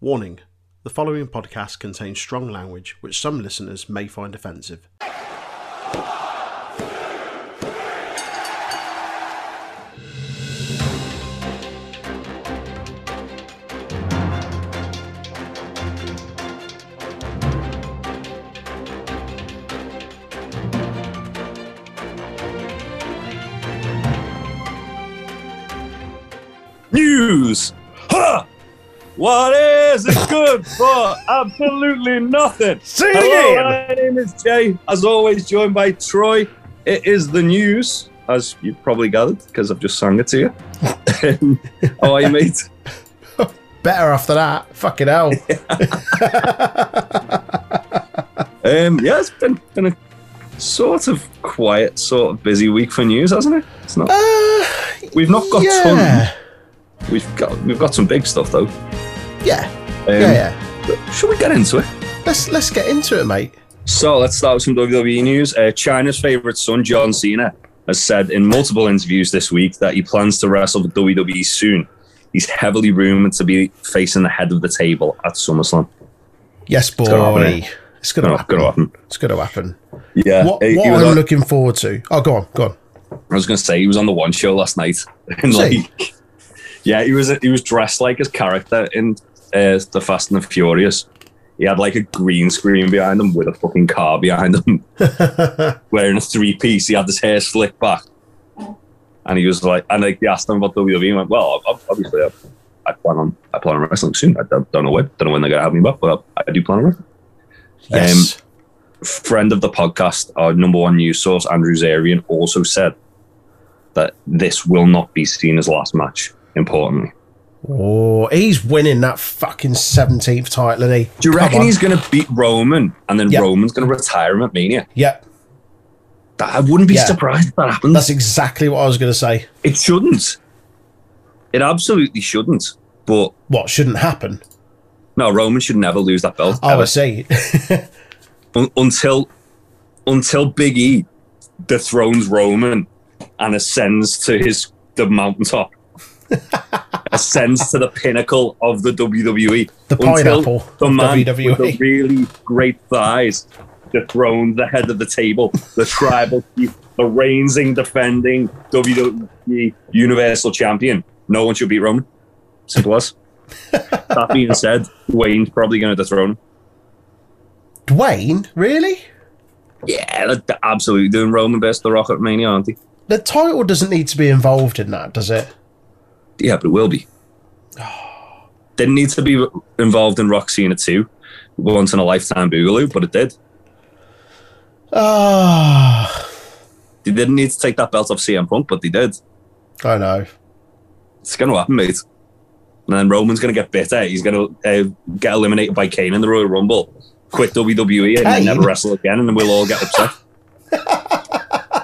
Warning the following podcast contains strong language which some listeners may find offensive. News! Ha! What is it good for? Absolutely nothing. Say it Hello, again. my name is Jay. As always, joined by Troy. It is the news, as you've probably gathered, because I've just sung it to you. How are you, mate? Better after that. Fucking hell. Um, yeah, it's been been a sort of quiet, sort of busy week for news, hasn't it? It's not. Uh, We've not got yeah. tons. We've got we've got some big stuff though. Yeah. Um, yeah, yeah. Should we get into it? Let's let's get into it, mate. So let's start with some WWE news. Uh, China's favorite son, John Cena, has said in multiple interviews this week that he plans to wrestle for WWE soon. He's heavily rumored to be facing the head of the table at SummerSlam. Yes, boy. gonna happen, eh? It's gonna Oh, happen. happen. It's gonna happen. Yeah, What, what I'm on- looking forward to. Oh, go on, go on. I was going to say he was on the One Show last night, and like, yeah, he was he was dressed like his character in uh, the Fast and the Furious. He had like a green screen behind him with a fucking car behind him, wearing a three piece. He had his hair slicked back, and he was like, and like they asked him about the WWE, and went, "Well, obviously, I, I plan on I plan on wrestling soon. I don't, know when, don't know when they're to have me back, but I, I do plan on wrestling." Yes. friend of the podcast, our number one news source, Andrew Zarian, also said that this will not be Cena's last match. Importantly, oh, he's winning that fucking 17th title, isn't he? do you Come reckon on. he's going to beat Roman and then Yeah. Roman's going to retire him at Mania? Yep. That, I wouldn't be Yeah. surprised if that happens. That's exactly what I was going to say. it shouldn't. It absolutely shouldn't. But What shouldn't happen? no, Roman should never lose that belt Oh, I ever. see. Un- until until Big E dethrones Roman and ascends to his the mountaintop, ascends to the pinnacle of the WWE. The pineapple the man WWE. with the really great thighs dethrones the head of the table, the tribal chief, the reigning defending WWE Universal Champion. No one should beat Roman. Simple as. that being said, Dwayne's probably going to dethrone him. Dwayne, really? Yeah, absolutely doing Roman versus The Rock at Mania, aren't they? The title doesn't need to be involved in that, does it? Yeah, but it will be. Didn't need to be involved in Rock Cena 2, once in a lifetime boogaloo, but it did. Ah, They didn't need to take that belt off CM Punk, but they did. I know. It's going to happen, mate. And then Roman's going to get bitter. He's going to uh, get eliminated by Kane in the Royal Rumble, quit WWE, and then never wrestle again, and then we'll all get upset.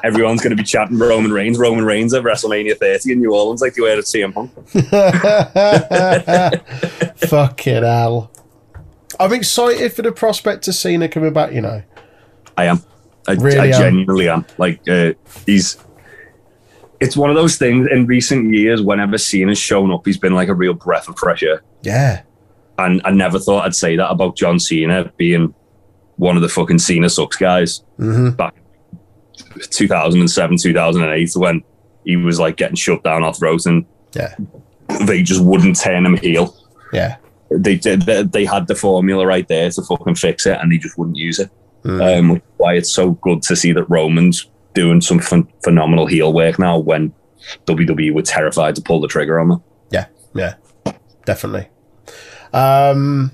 Everyone's going to be chatting Roman Reigns, Roman Reigns at WrestleMania 30 in New Orleans, like they were at CM Punk. Fucking hell. I'm excited for the prospect of Cena coming back, you know. I am. I, Really I am. genuinely am. Like uh, he's. It's one of those things. In recent years, whenever Cena's shown up, he's been like a real breath of fresh air. Yeah. And I never thought I'd say that about John Cena being one of the fucking Cena sucks guys hmm back 2007, 2008, when he was like getting shoved down our throat, and Yeah. they just wouldn't turn him heel. Yeah. They did. They, they had the formula right there to fucking fix it, and they just wouldn't use it. Mm. Um, which is why it's so good to see that Roman's doing some phen- phenomenal heel work now when WWE were terrified to pull the trigger on them. Yeah, yeah, definitely. Um,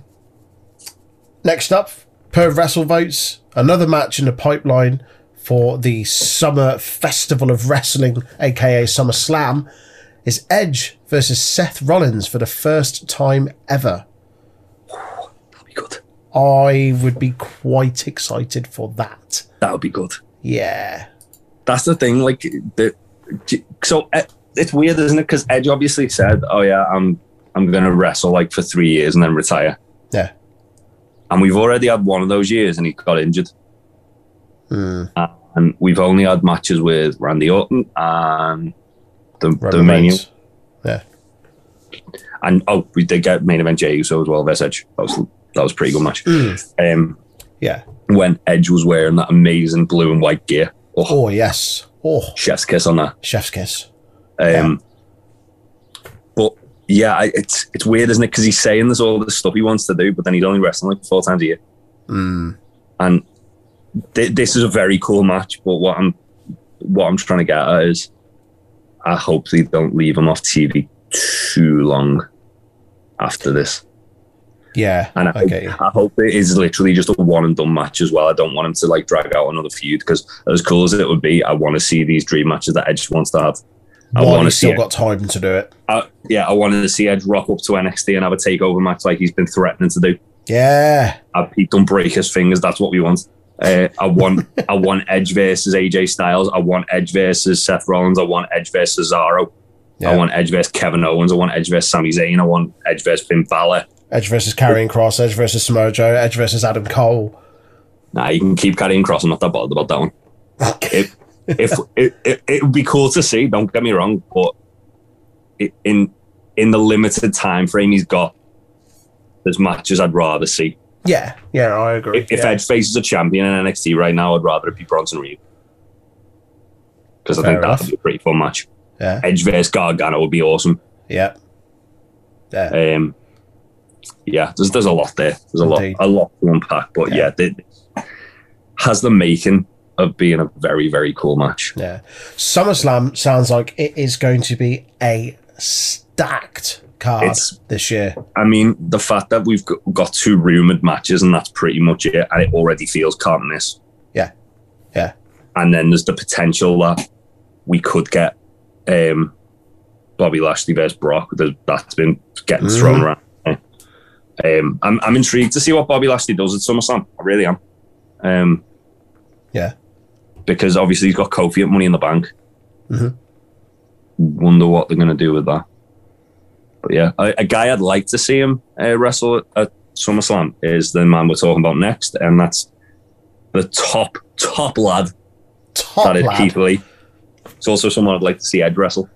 next up, per WrestleVotes, another match in the pipeline for the Summer Festival of Wrestling, aka Summer Slam, is Edge versus Seth Rollins for the first time ever. That'd be good. I would be quite excited for that. That would be good. Yeah. That's the thing. Like the so it's weird, isn't it? Because Edge obviously said, "Oh yeah, I'm I'm gonna wrestle like for three years and then retire." Yeah. And we've already had one of those years, and he got injured. Hmm. And we've only had matches with Randy Orton and the, the Mania Reigns. Yeah. And oh, we did get main event Jey Uso as well versus Edge. That was that was a pretty good match. Um, Yeah. when Edge was wearing that amazing blue and white gear. Oh, Oh yes. Oh, chef's kiss on that. chef's kiss. Um, But yeah, it's it's weird, isn't it? Because he's saying there's all this stuff he wants to do, but then he's only wrestling like four times a year. Mm. And th- this is a very cool match. But what I'm what I'm trying to get at is, I hope they don't leave him off TV too long after this. Yeah. And I, hope. I hope it is literally just a one and done match as well. I don't want him to like drag out another feud because as cool as it would be, I want to see these dream matches that Edge wants to have. I want to see still got time to do it. I, yeah, I wanted to see Edge rock up to NXT and have a takeover match like he's been threatening to do. Yeah. Pete Dunne break his fingers. That's what we want. Uh, I want I want Edge versus AJ Styles. I want Edge versus Seth Rollins. I want Edge versus Cesaro. Yeah. I want Edge versus Kevin Owens. I want Edge versus Sami Zayn. I want Edge versus Finn Balor. Edge versus Karrion Kross. Edge versus Samoa Joe. Edge versus Adam Cole. Nah, you can keep Karrion Kross. I'm not that bothered about that one. If if it, it, it would be cool to see, don't get me wrong, but it, in in the limited time frame he's got, there's matches I'd rather see. Yeah. Yeah, I agree. If, if yeah. Edge faces a champion in NXT right now, I'd rather it be Bronson Reed. Because I Fair think enough. that'd be a pretty fun match. yeah. Edge versus Gargano would be awesome. Yeah. Yeah. Um, yeah, there's there's a lot there. There's a Indeed. lot a lot to unpack. But Yeah. yeah, it has the making of being a very very cool match. Yeah. SummerSlam sounds like it is going to be a stacked card It's- this year. I mean, the fact that we've got, two rumored matches and that's pretty much it, and it already feels can't miss. Yeah. Yeah. And then there's the potential that we could get um, Bobby Lashley versus Brock. That's been getting Mhm. thrown around. Um, I'm, I'm intrigued to see what Bobby Lashley does at SummerSlam. I really am. Um, Yeah. Because obviously he's got Kofi at Money in the Bank. Mhm. Wonder what they're going to do with that. But yeah, a, a guy I'd like to see him uh, wrestle at, at SummerSlam is the man we're talking about next, and that's the top top lad Top that is lad. Keith Lee. It's also someone I'd like to see Ed wrestle.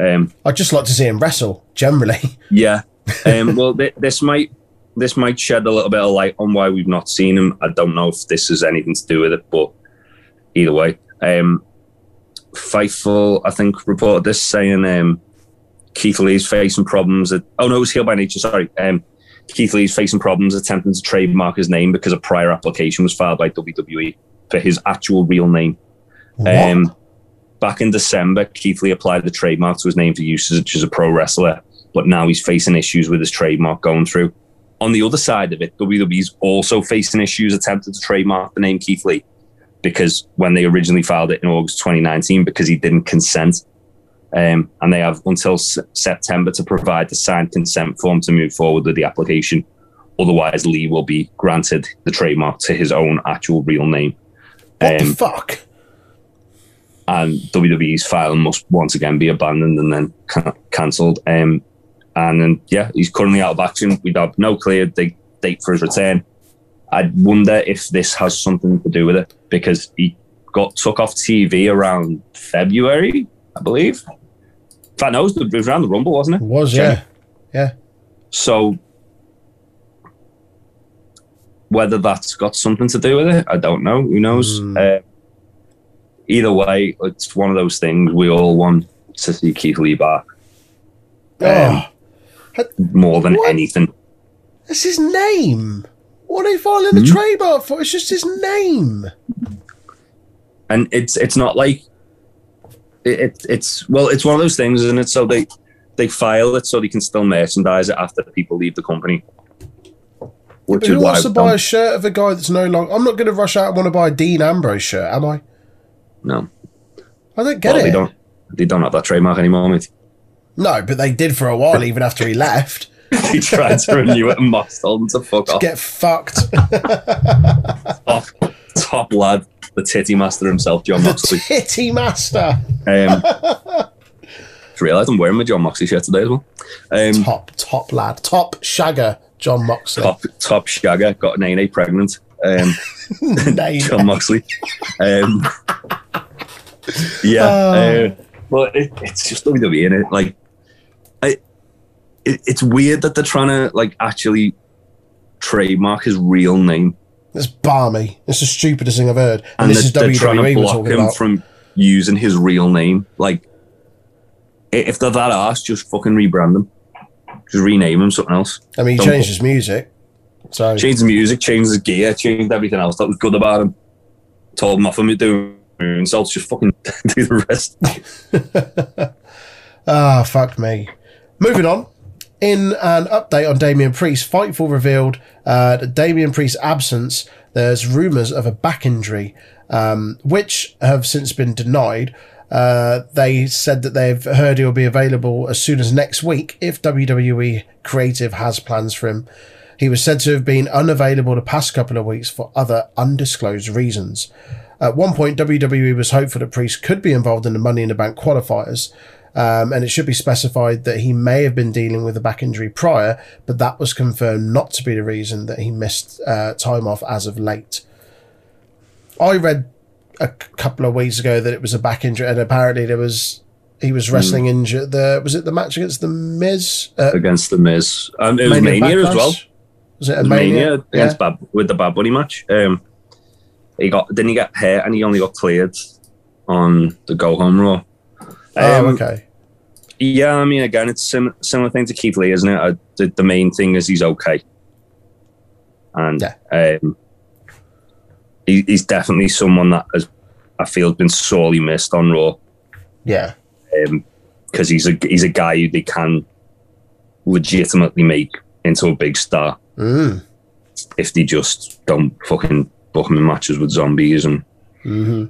Um, I'd just like to see him wrestle, generally. yeah. Um, well, th- this might this might shed a little bit of light on why we've not seen him. I don't know if this has anything to do with it, but either way, um, Fightful I think reported this saying um, Keith Lee's facing problems. At, oh no, it was Heel by Nature. Sorry, um, Keith Lee's facing problems attempting to trademark his name because a prior application was filed by WWE for his actual real name. What? Um, back in December, Keith Lee applied the trademark to his name for usage as a pro wrestler, but now he's facing issues with his trademark going through. On the other side of it, WWE's also facing issues attempting to trademark the name Keith Lee because when they originally filed it in August 2019, because he didn't consent. Um, and they have until S- September to provide the signed consent form to move forward with the application. Otherwise, Lee will be granted the trademark to his own actual real name what um, the fuck? and WWE's filing must once again be abandoned and then can- cancelled. Um, and then, yeah, he's currently out of action. We have no clear date, date for his return. I wonder if this has something to do with it because he got took off TV around February, I believe. In fact, no, it was, around the Rumble, wasn't it? It was, Jen- yeah. So whether that's got something to do with it, I don't know. Who knows? Hmm. Uh, either way, it's one of those things we all want to see Keith Lee back oh, more than What? anything. that's his name. What are they filing the Hmm? trademark for? It's just his name. And it's it's not like it, it it's well, it's one of those things, isn't it? So they they file it so they can still merchandise it after people leave the company. Which But who wants to buy done- a shirt of a guy that's no longer? I'm not going to rush out and want to buy a Dean Ambrose shirt, am I? no. I don't get Well, it. they don't they don't have that trademark anymore, mate. No, but they did for a while, even after he left. he tried to renew it and Mox told him to fuck off. Get fucked. top, top lad, the titty master himself, Jon Moxley. Titty master. Um, just realised I'm wearing my Jon Moxley shirt today as well. Um, Top, top lad. Top shagger, Jon Moxley. top, top shagger, got Nene pregnant. Um, Name. Jon Moxley. Um, yeah, Oh. uh, but it, it's just WWE in it. Like, I, it, it's weird that they're trying to like actually trademark his real name, It's balmy. It's the stupidest thing I've heard. And, and this is they're, they're trying to WWE we're block talking him about. from using his real name. Like, if they're that ass, just fucking rebrand him, just rename him something else. I mean, he Don't- changed his music. So Changed the music, changed his gear, changed everything else that was good about him. Told him off him doing insults, just fucking do the rest. Ah, fuck me. Moving on. In an update on Damien Priest, Fightful revealed uh, that Damien Priest's absence, there's rumours of a back injury, um, which have since been denied. Uh, they said that they've heard he'll be available as soon as next week if WWE Creative has plans for him. He was said to have been unavailable the past couple of weeks for other undisclosed reasons. At one point, WWE was hopeful that Priest could be involved in the Money in the Bank qualifiers, um, and it should be specified that he may have been dealing with a back injury prior, but that was confirmed not to be the reason that he missed uh, time off as of late. I read a couple of weeks ago that it was a back injury, and apparently there was he was wrestling injured. The was it the match against the Miz? Uh, against the Miz. Um, it was Mania Mania, as well. Was it a It was Mania, Mania? against Bad with the Bad Bunny match. Um, he got didn't he get hurt and he only got cleared on the go home raw. Oh, Um, okay. Yeah, I mean, again, it's sim- similar thing to Keith Lee, isn't it? Uh, the, the main thing is he's okay, and Yeah. um, he, he's definitely someone that has I feel has been sorely missed on Raw Yeah. because he's a he's a guy who they can legitimately make into a big star Mm. if they just don't fucking book him in matches with zombies and hmm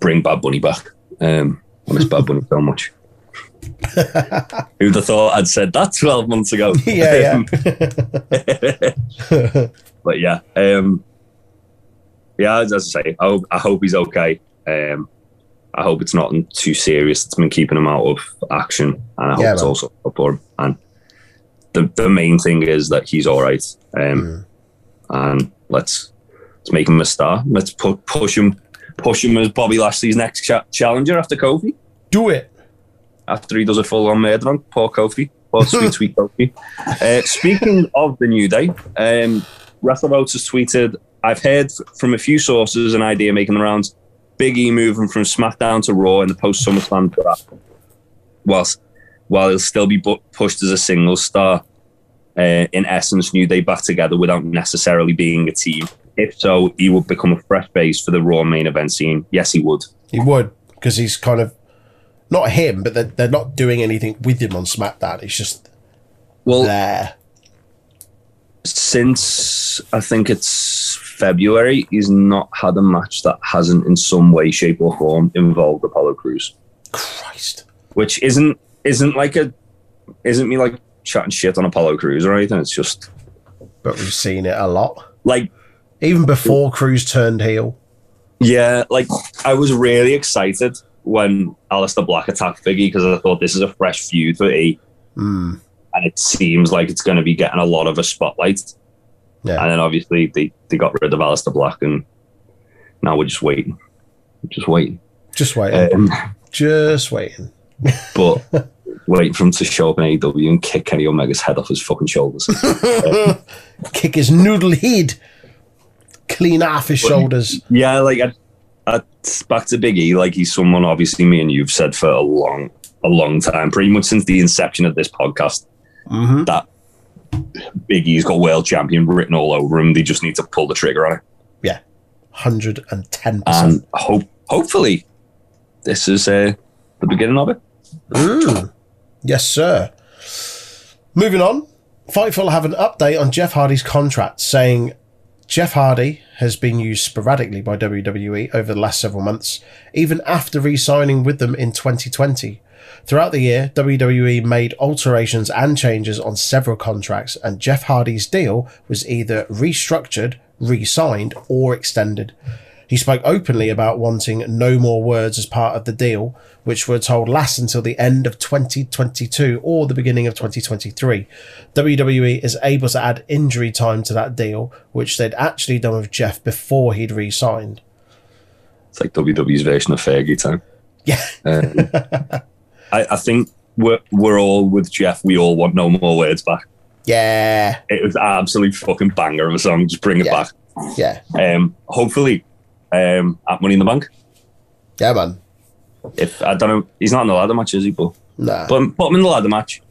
bring Bad Bunny back. Um, I miss Bad Bunny so much. Who'd have thought I'd said that 12 months ago? yeah, yeah. but yeah, um, yeah, as I say, I hope, I hope he's okay. Um, I hope it's not too serious. It's been keeping him out of action, and I hope Yeah, it's man. also up for him. And the the main thing is that he's all right. Um, and let's let's make him a star. Let's pu- push him, push him as Bobby Lashley's next cha- challenger after Kofi. Do it. After he does a full on murder on poor Kofi, poor sweet sweet Kofi. Uh, speaking of the new day, um, WrestleVotes has tweeted. I've heard from a few sources an idea making the rounds. Big E moving from SmackDown to Raw in the post SummerSlam draft, whilst while he'll still be bu- pushed as a single star. Uh, in essence, New Day back together without necessarily being a team. If so, he would become a fresh base for the Raw main event scene. Yes, he would. He would, because he's kind of not him, but they're, they're not doing anything with him on SmackDown. It's just Well, there. since I think it's February, he's not had a match that hasn't, in some way, shape, or form, involved Apollo Crews. Christ. Which isn't isn't like a isn't me like chatting shit on Apollo Crews or anything. It's just But we've seen it a lot. like Even before Crews turned heel. yeah, like I was really excited when Aleister Black attacked Biggie because I thought this is a fresh feud for E, Mm. and it seems like it's going to be getting a lot of a spotlight. Yeah. And then obviously they, they got rid of Aleister Black, and now we're just waiting, just waiting. Just waiting. Um, just waiting. but waiting for him to show up in AEW and kick Kenny Omega's head off his fucking shoulders. Kick his noodle head clean off his shoulders. yeah, like I, Back to Big E, like he's someone obviously me and you've said for a long, a long time, pretty much since the inception of this podcast, Mm-hmm. that Big E's got world champion written all over him. They just need to pull the trigger on it, Yeah, 110%. and hope, hopefully, this is uh, the beginning of it. Mm. Yes, sir. Moving on, Fightful have an update on Jeff Hardy's contract, saying Jeff Hardy has been used sporadically by WWE over the last several months, even after re signing with them in 2020. Throughout the year, WWE made alterations and changes on several contracts, and Jeff Hardy's deal was either restructured, re signed, or extended. He spoke openly about wanting no more words as part of the deal, which were told last until the end of 2022 or the beginning of 2023. WWE is able to add injury time to that deal, which they'd actually done with Jeff before he'd re signed. It's like WWE's version of Fergie time. Yeah. Um, I, I think we're, we're all with Jeff. We all want no more words back. Yeah, It was absolute fucking banger of a song. Just bring it Yeah. back. yeah, Um, hopefully, um, at Money in the Bank. yeah, man. If I don't know, he's not in the ladder match, is he? But Nah. put him, put him in the ladder match.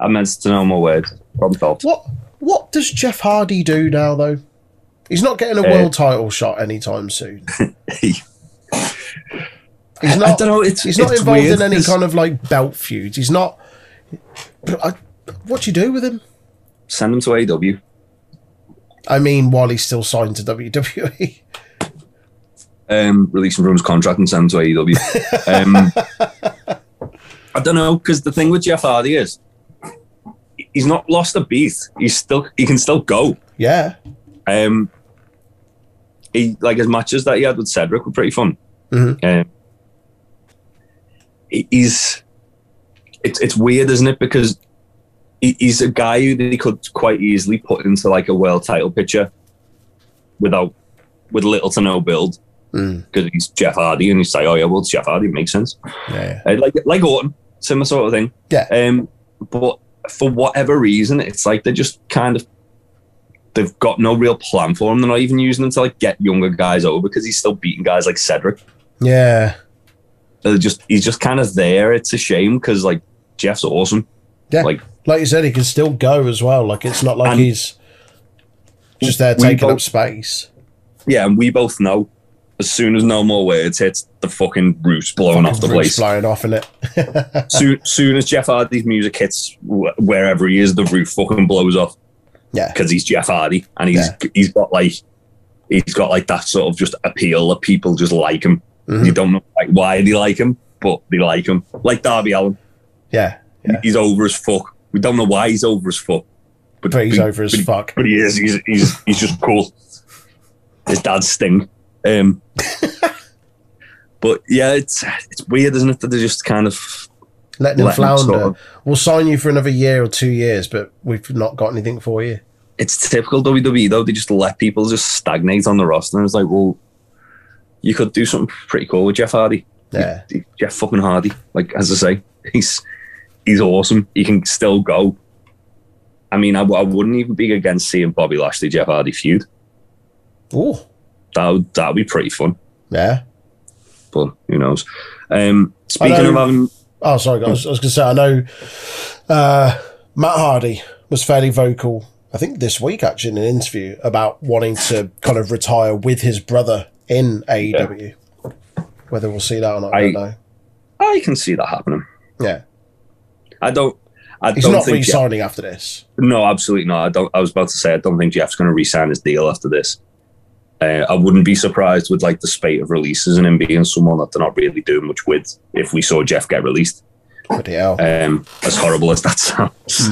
I meant to know more words. Problem solved. What what does Jeff Hardy do now though? He's not getting a Uh, world title shot anytime soon. He's I don't know. It's he's not it's involved weird in any kind of like belt feuds. He's not. I, what do you do with him? Send him to AW. I mean, while he's still signed to. WWE. um, release him from his contract and send him to AEW. um, I don't know because the thing with Jeff Hardy is he's not lost a beat. He's still he can still go. Yeah, Um, he like his matches that he had with Cedric were pretty fun. Mhm. Um, he's it's it's weird, isn't it? Because he, he's a guy who he could quite easily put into like a world title picture without with little to no build Mm. because he's Jeff Hardy and he's like, oh yeah, well, it's Jeff Hardy, makes sense. yeah, Uh, like like Orton, similar sort of thing. yeah. Um, but for whatever reason, it's like they're just kind of they've got no real plan for him. They're not even using him to like get younger guys over because he's still beating guys like Cedric. Yeah, They're just he's just kind of there. It's a shame because like Jeff's awesome. yeah. Like Like you said, he can still go as well. Like it's not like he's just there taking up space. yeah, and we both know as soon as no more words hits, the fucking roof's blowing off the Roof's place. flying off in it. soon, soon as Jeff Hardy's music hits wh- wherever he is, the roof fucking blows off. yeah, because he's Jeff Hardy and he's Yeah. he's got like he's got like that sort of just appeal that people just like him. Mhm. You don't know like why they like him, but they like him. Like Darby Allin, yeah, yeah. he's over as fuck. We don't know why he's over as fuck, but, But he's but- over as but, fuck. But he is. He's he's he's just cool. His dad's Sting. Um, but yeah, it's it's weird, isn't it? That they're just kind of Letting him letting flounder. sort of- We'll sign you for another year or two years, but we've not got anything for you. it's typical WWE though. They just let people just stagnate on the roster, and it's like, well, you could do something pretty cool with Jeff Hardy. Yeah, Jeff fucking Hardy. Like as I say, he's he's awesome. He can still go. I mean, I, I wouldn't even be against seeing Bobby Lashley Jeff Hardy feud. oh, That would that would be pretty fun. yeah. But who knows? Um, speaking know- of having, Oh, sorry, guys. I was going to say, I know uh, Matt Hardy was fairly vocal, I think this week actually, in an interview about wanting to kind of retire with his brother in AEW. Whether we'll see that or not, I, I- don't know. I can see that happening. Yeah. I don't. I He's don't not think re Jeff- signing after this. No, absolutely not. I don't. I was about to say I don't think Jeff's going to re-sign his deal after this. Uh, I wouldn't be surprised with like the spate of releases and him being someone that they're not really doing much with if we saw Jeff get released. Um, as horrible as that sounds.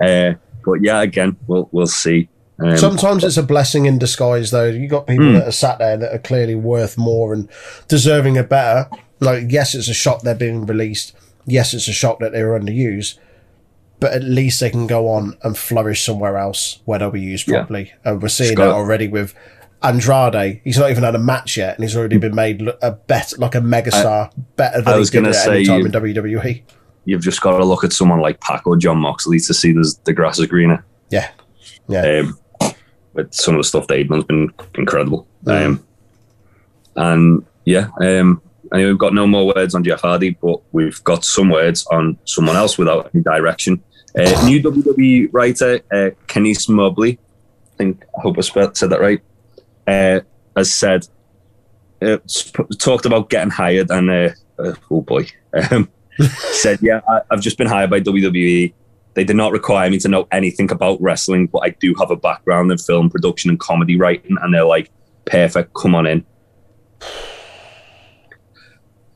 Uh, but yeah, again, we'll we'll see. Um, Sometimes it's a blessing in disguise, though. You got people Hmm. that are sat there that are clearly worth more and deserving a better. Like, yes, it's a shock they're being released. Yes, it's a shock that they were underused. But at least they can go on and flourish somewhere else where they'll be used Yeah. properly. And we're seeing Scott- that already with Andrade. He's not even had a match yet, and he's already been made a bet like a megastar, better than I was at any say time you- in. WWE. you've just got to look at someone like Pac or Jon Moxley to see there's, the grass is greener. Yeah, yeah, Um, but some of the stuff they've done's been incredible. Mm. Um, and yeah, um, anyway, we've got no more words on Jeff Hardy, but we've got some words on someone else without any direction. Uh, new WWE writer uh, Kenise Mobley, I think I hope I said that right, uh, has said uh, sp- talked about getting hired and uh, uh, oh boy, um, said yeah, I, I've just been hired by WWE. They did not require me to know anything about wrestling, but I do have a background in film production and comedy writing, and they're like, perfect, come on in.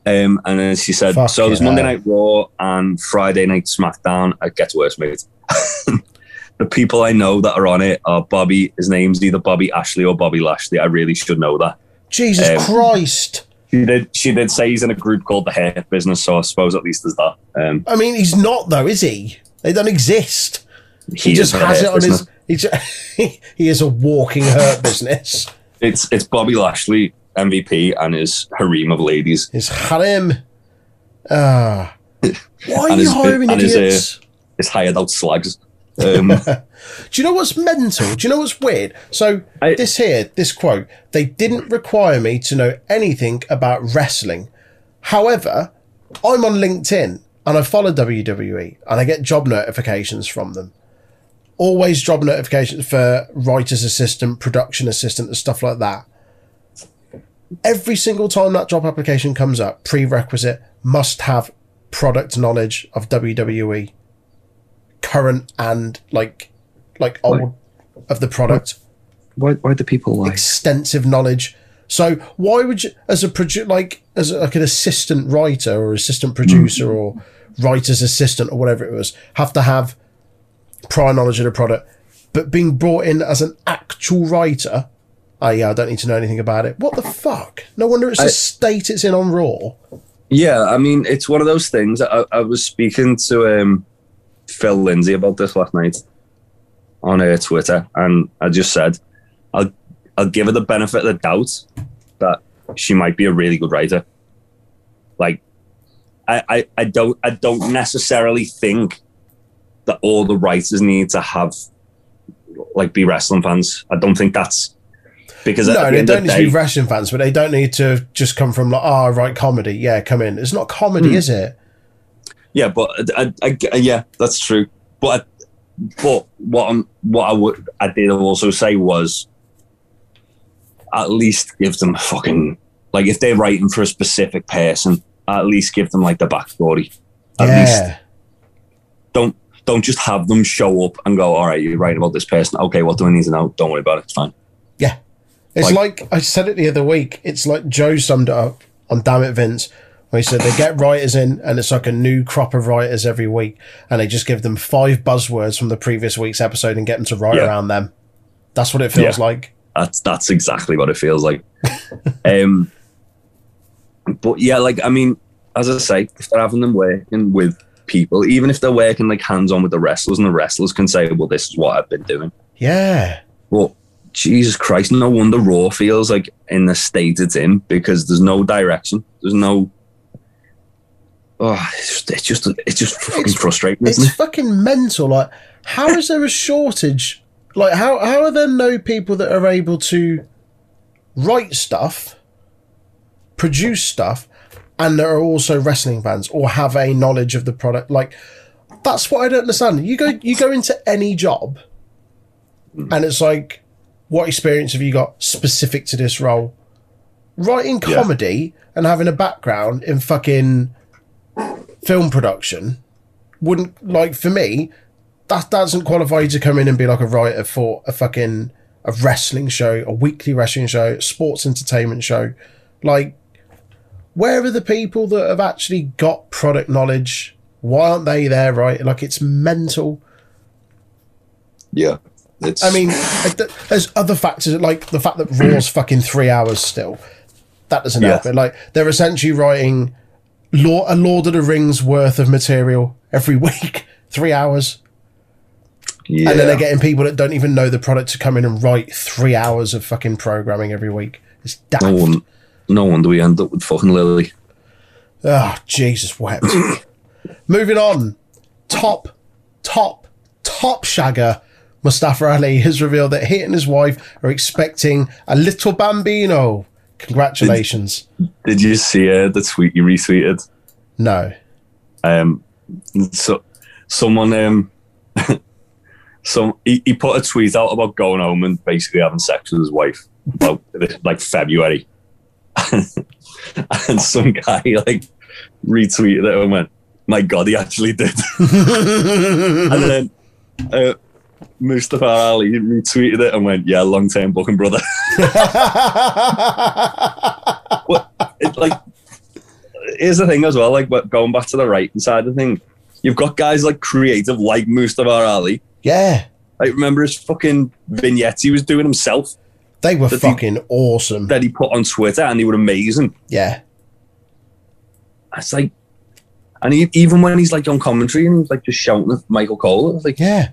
Um, and then she said, Fuck so there's. Monday Night Raw and Friday Night SmackDown. It gets worse, mate. the people I know that are on it are Bobby. His name's either Bobby Ashley or Bobby Lashley. I really should know that. Jesus um, Christ! She did. She did say he's in a group called the Hair Business, so I suppose at least there's that. Um, I mean, he's not though, is he? They don't exist. He, is just has it on Business. his. He, he is a walking hurt business. It's it's Bobby Lashley, MVP, and his harem of ladies. His harem. Ah, Why are you his- hiring and his, uh, idiots? It's hired out slags. Um, Do you know what's mental? Do you know what's weird? So I- this here, this quote, they didn't require me to know anything about wrestling. However, I'm on LinkedIn and I follow WWE and I get job notifications from them. Always job notifications for writer's assistant, production assistant, and stuff like that. Every single time that job application comes up, prerequisite must have product knowledge of WWE, current and like like old of the product why, why do people like? extensive knowledge. So why would you, as a produ- like as a, like an assistant writer or assistant producer or writer's assistant or whatever it was, have to have prior knowledge of the product, but being brought in as an actual writer, oh yeah, I don't need to know anything about it. What the fuck? No wonder it's the I- state it's in on Raw. Yeah, I mean, it's one of those things. I, I was speaking to um, Phil Lindsay about this last night on her Twitter, and I just said, I'll I'll give her the benefit of the doubt that she might be a really good writer. Like, I, I, I don't I don't necessarily think that all the writers need to have like be wrestling fans. I don't think that's because No, the they don't need the to be wrestling fans, but they don't need to just come from like, oh, right, comedy. Yeah, come in. It's not comedy, Hmm. is it? Yeah, but I, I, I- yeah, that's true. But but what I'm what I would I did also say was at least give them fucking like if they're writing for a specific person, at least give them like the backstory. At least yeah. don't don't just have them show up and go, all right, you're writing about this person. Okay, what do I need to know? Don't worry about it. It's fine. Yeah. It's Like- like, I said it the other week. It's like Joe summed it up on Damn It Vince, where he said they get writers in and it's like a new crop of writers every week and they just give them five buzzwords from the previous week's episode and get them to write Yeah. around them. That's what it feels Yeah. like. That's that's exactly what it feels like. um, but yeah, like I mean, as I say, if they're having them working with people, even if they're working like hands on with the wrestlers, and the wrestlers can say, "Well, this is what I've been doing." Yeah. Well, Jesus Christ, no wonder Raw feels like in the state it's in because there's no direction. There's no. Oh, it's just it's just, it's just fucking It's- frustrating, It's it? fucking mental. Like, how is there a shortage? Like, how, how are there no people that are able to write stuff, produce stuff, and there are also wrestling fans or have a knowledge of the product? Like, that's what I don't understand. You go, you go into any job, hmm. and it's like, what experience have you got specific to this role? Writing Yeah. comedy and having a background in fucking film production wouldn't like for me that doesn't qualify you to come in and be like a writer for a fucking a wrestling show a weekly wrestling show sports entertainment show like where are the people that have actually got product knowledge why aren't they there right like it's mental Yeah, it's. I mean, there's other factors like the fact that Raw's fucking three hours still. That doesn't Yeah. help it. Like they're essentially writing Lord, a Lord of the Rings worth of material every week, three hours, yeah. and then they're getting people that don't even know the product to come in and write three hours of fucking programming every week. It's daft. no one, no wonder we end up with fucking Lilly. Oh, Jesus wept. Moving on. Top, top, top shagger. Mustafa Ali has revealed that he and his wife are expecting a little bambino. Congratulations. Did you see uh, the tweet you retweeted? No. Um, so someone um, so he, he put a tweet out about going home and basically having sex with his wife about like February, and some guy like retweeted it and went, "My God, he actually did." and then uh, Mustafa Ali retweeted it and went, "Yeah, long term booking brother." What it, like here's the thing as well, like but going back to the writing side of the thing, you've got guys like creative like Mustafa Ali. yeah. Like remember his fucking vignettes he was doing himself They were That he- fucking awesome. that he put on Twitter and they were amazing. Yeah. It's like and he, even when he's like on commentary and he's like just shouting at Michael Cole, it's like Yeah.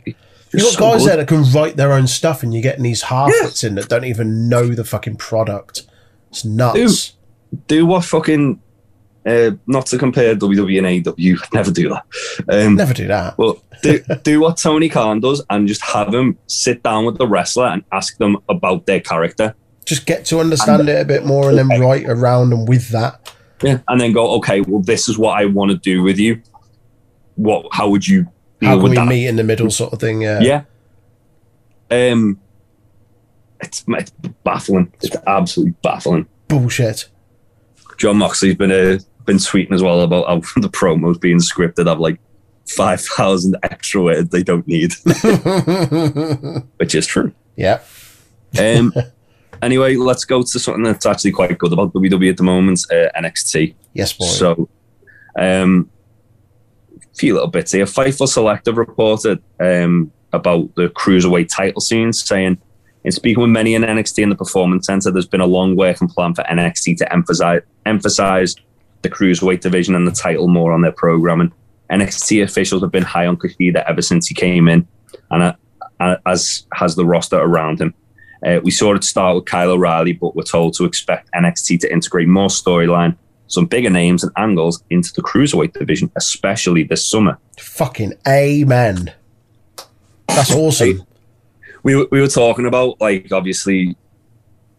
You've got so guys good. there that can write their own stuff and you're getting these half-wits in that don't even know the fucking product. It's nuts. do what fucking Uh, not to compare WWE and I'd never do that. Um, Never do that. Well, do, do what Tony Khan does and just have him sit down with the wrestler and ask them about their character. Just get to understand it a bit more and then write around and with that. Yeah. And then go, okay, well, this is what I want to do with you. What? How would you How can we that? meet in the middle sort of thing? Yeah. Yeah. Um, it's, it's baffling. It's absolutely baffling. Bullshit. Jon Moxley's been uh, been tweeting as well about how the promos being scripted have like five thousand extra words they don't need, which is true. yeah. Um, anyway, let's go to something that's actually quite good about WWE at the moment, uh, NXT. Yes, boy. So, um, few little bits here. Fightful Select reported um, about the cruiserweight title scene, saying, in speaking with many in NXT and the Performance Center, there's been a long working plan for NXT to emphasize emphasize the cruiserweight division and the title more on their programming. NXT officials have been high on Kushida ever since he came in, and uh, uh, as has the roster around him. Uh, we saw it start with Kyle O'Reilly, but we're told to expect NXT to integrate more storyline, some bigger names and angles into the cruiserweight division, especially this summer. Fucking amen. That's awesome. We, were- we were talking about, like, obviously,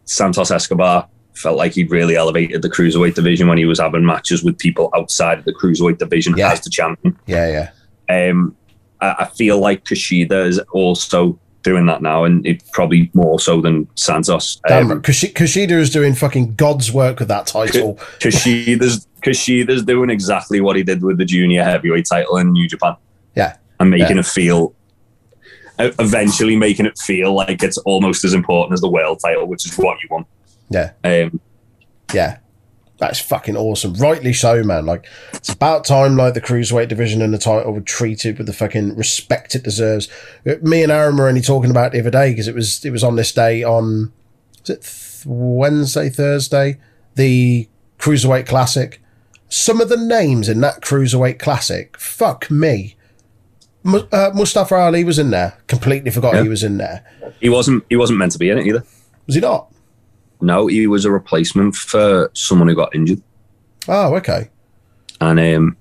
Santos Escobar felt like he'd really elevated the cruiserweight division when he was having matches with people outside of the cruiserweight division Yeah. as the champion. Yeah, yeah. Um, I, I feel like Kushida is also doing that now, and it probably more so than Santos. Damn Um. Kushida is doing fucking God's work with that title. Kushida's Kushida's doing exactly what he did with the junior heavyweight title in New Japan. Yeah. and making Yeah. it feel, eventually making it feel like it's almost as important as the world title, which is what you want. Yeah, Um, yeah. That's fucking awesome. Rightly so, man. Like, it's about time, like, the cruiserweight division and the title were treated with the fucking respect it deserves. Uh, Me and Aaron were only talking about it the other day because it was it was on this day on was it th- Wednesday, Thursday, the cruiserweight classic. Some of the names in that cruiserweight classic, fuck me. Uh, Mustafa Ali was in there. Completely forgot Yeah. he was in there. he wasn't he wasn't meant to be in it either. Was he not? No, he was a replacement for someone who got injured. Oh, okay. And um,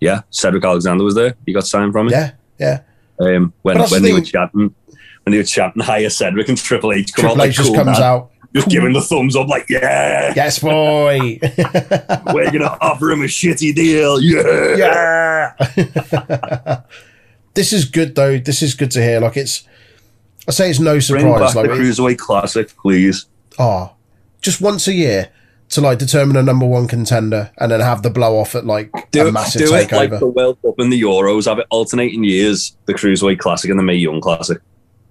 yeah, Cedric Alexander was there. He got signed from it. Yeah, yeah. Um, when when the they were chatting, when they were chatting, hire Cedric and Triple H come Triple out H like just cool comes man, out. just giving the thumbs up, like yeah, Yes, boy. we're gonna offer him a shitty deal. Yeah, yeah. this is good though. This is good to hear. Like it's, I say it's no surprise. Bring back Like the cruiserweight classic, please. Oh, just once a year to like determine a number one contender and then have the blow off at like Do, a it, massive do it like the World Cup and the Euros. Have it alternating years. The cruiserweight classic and the Mae Young classic.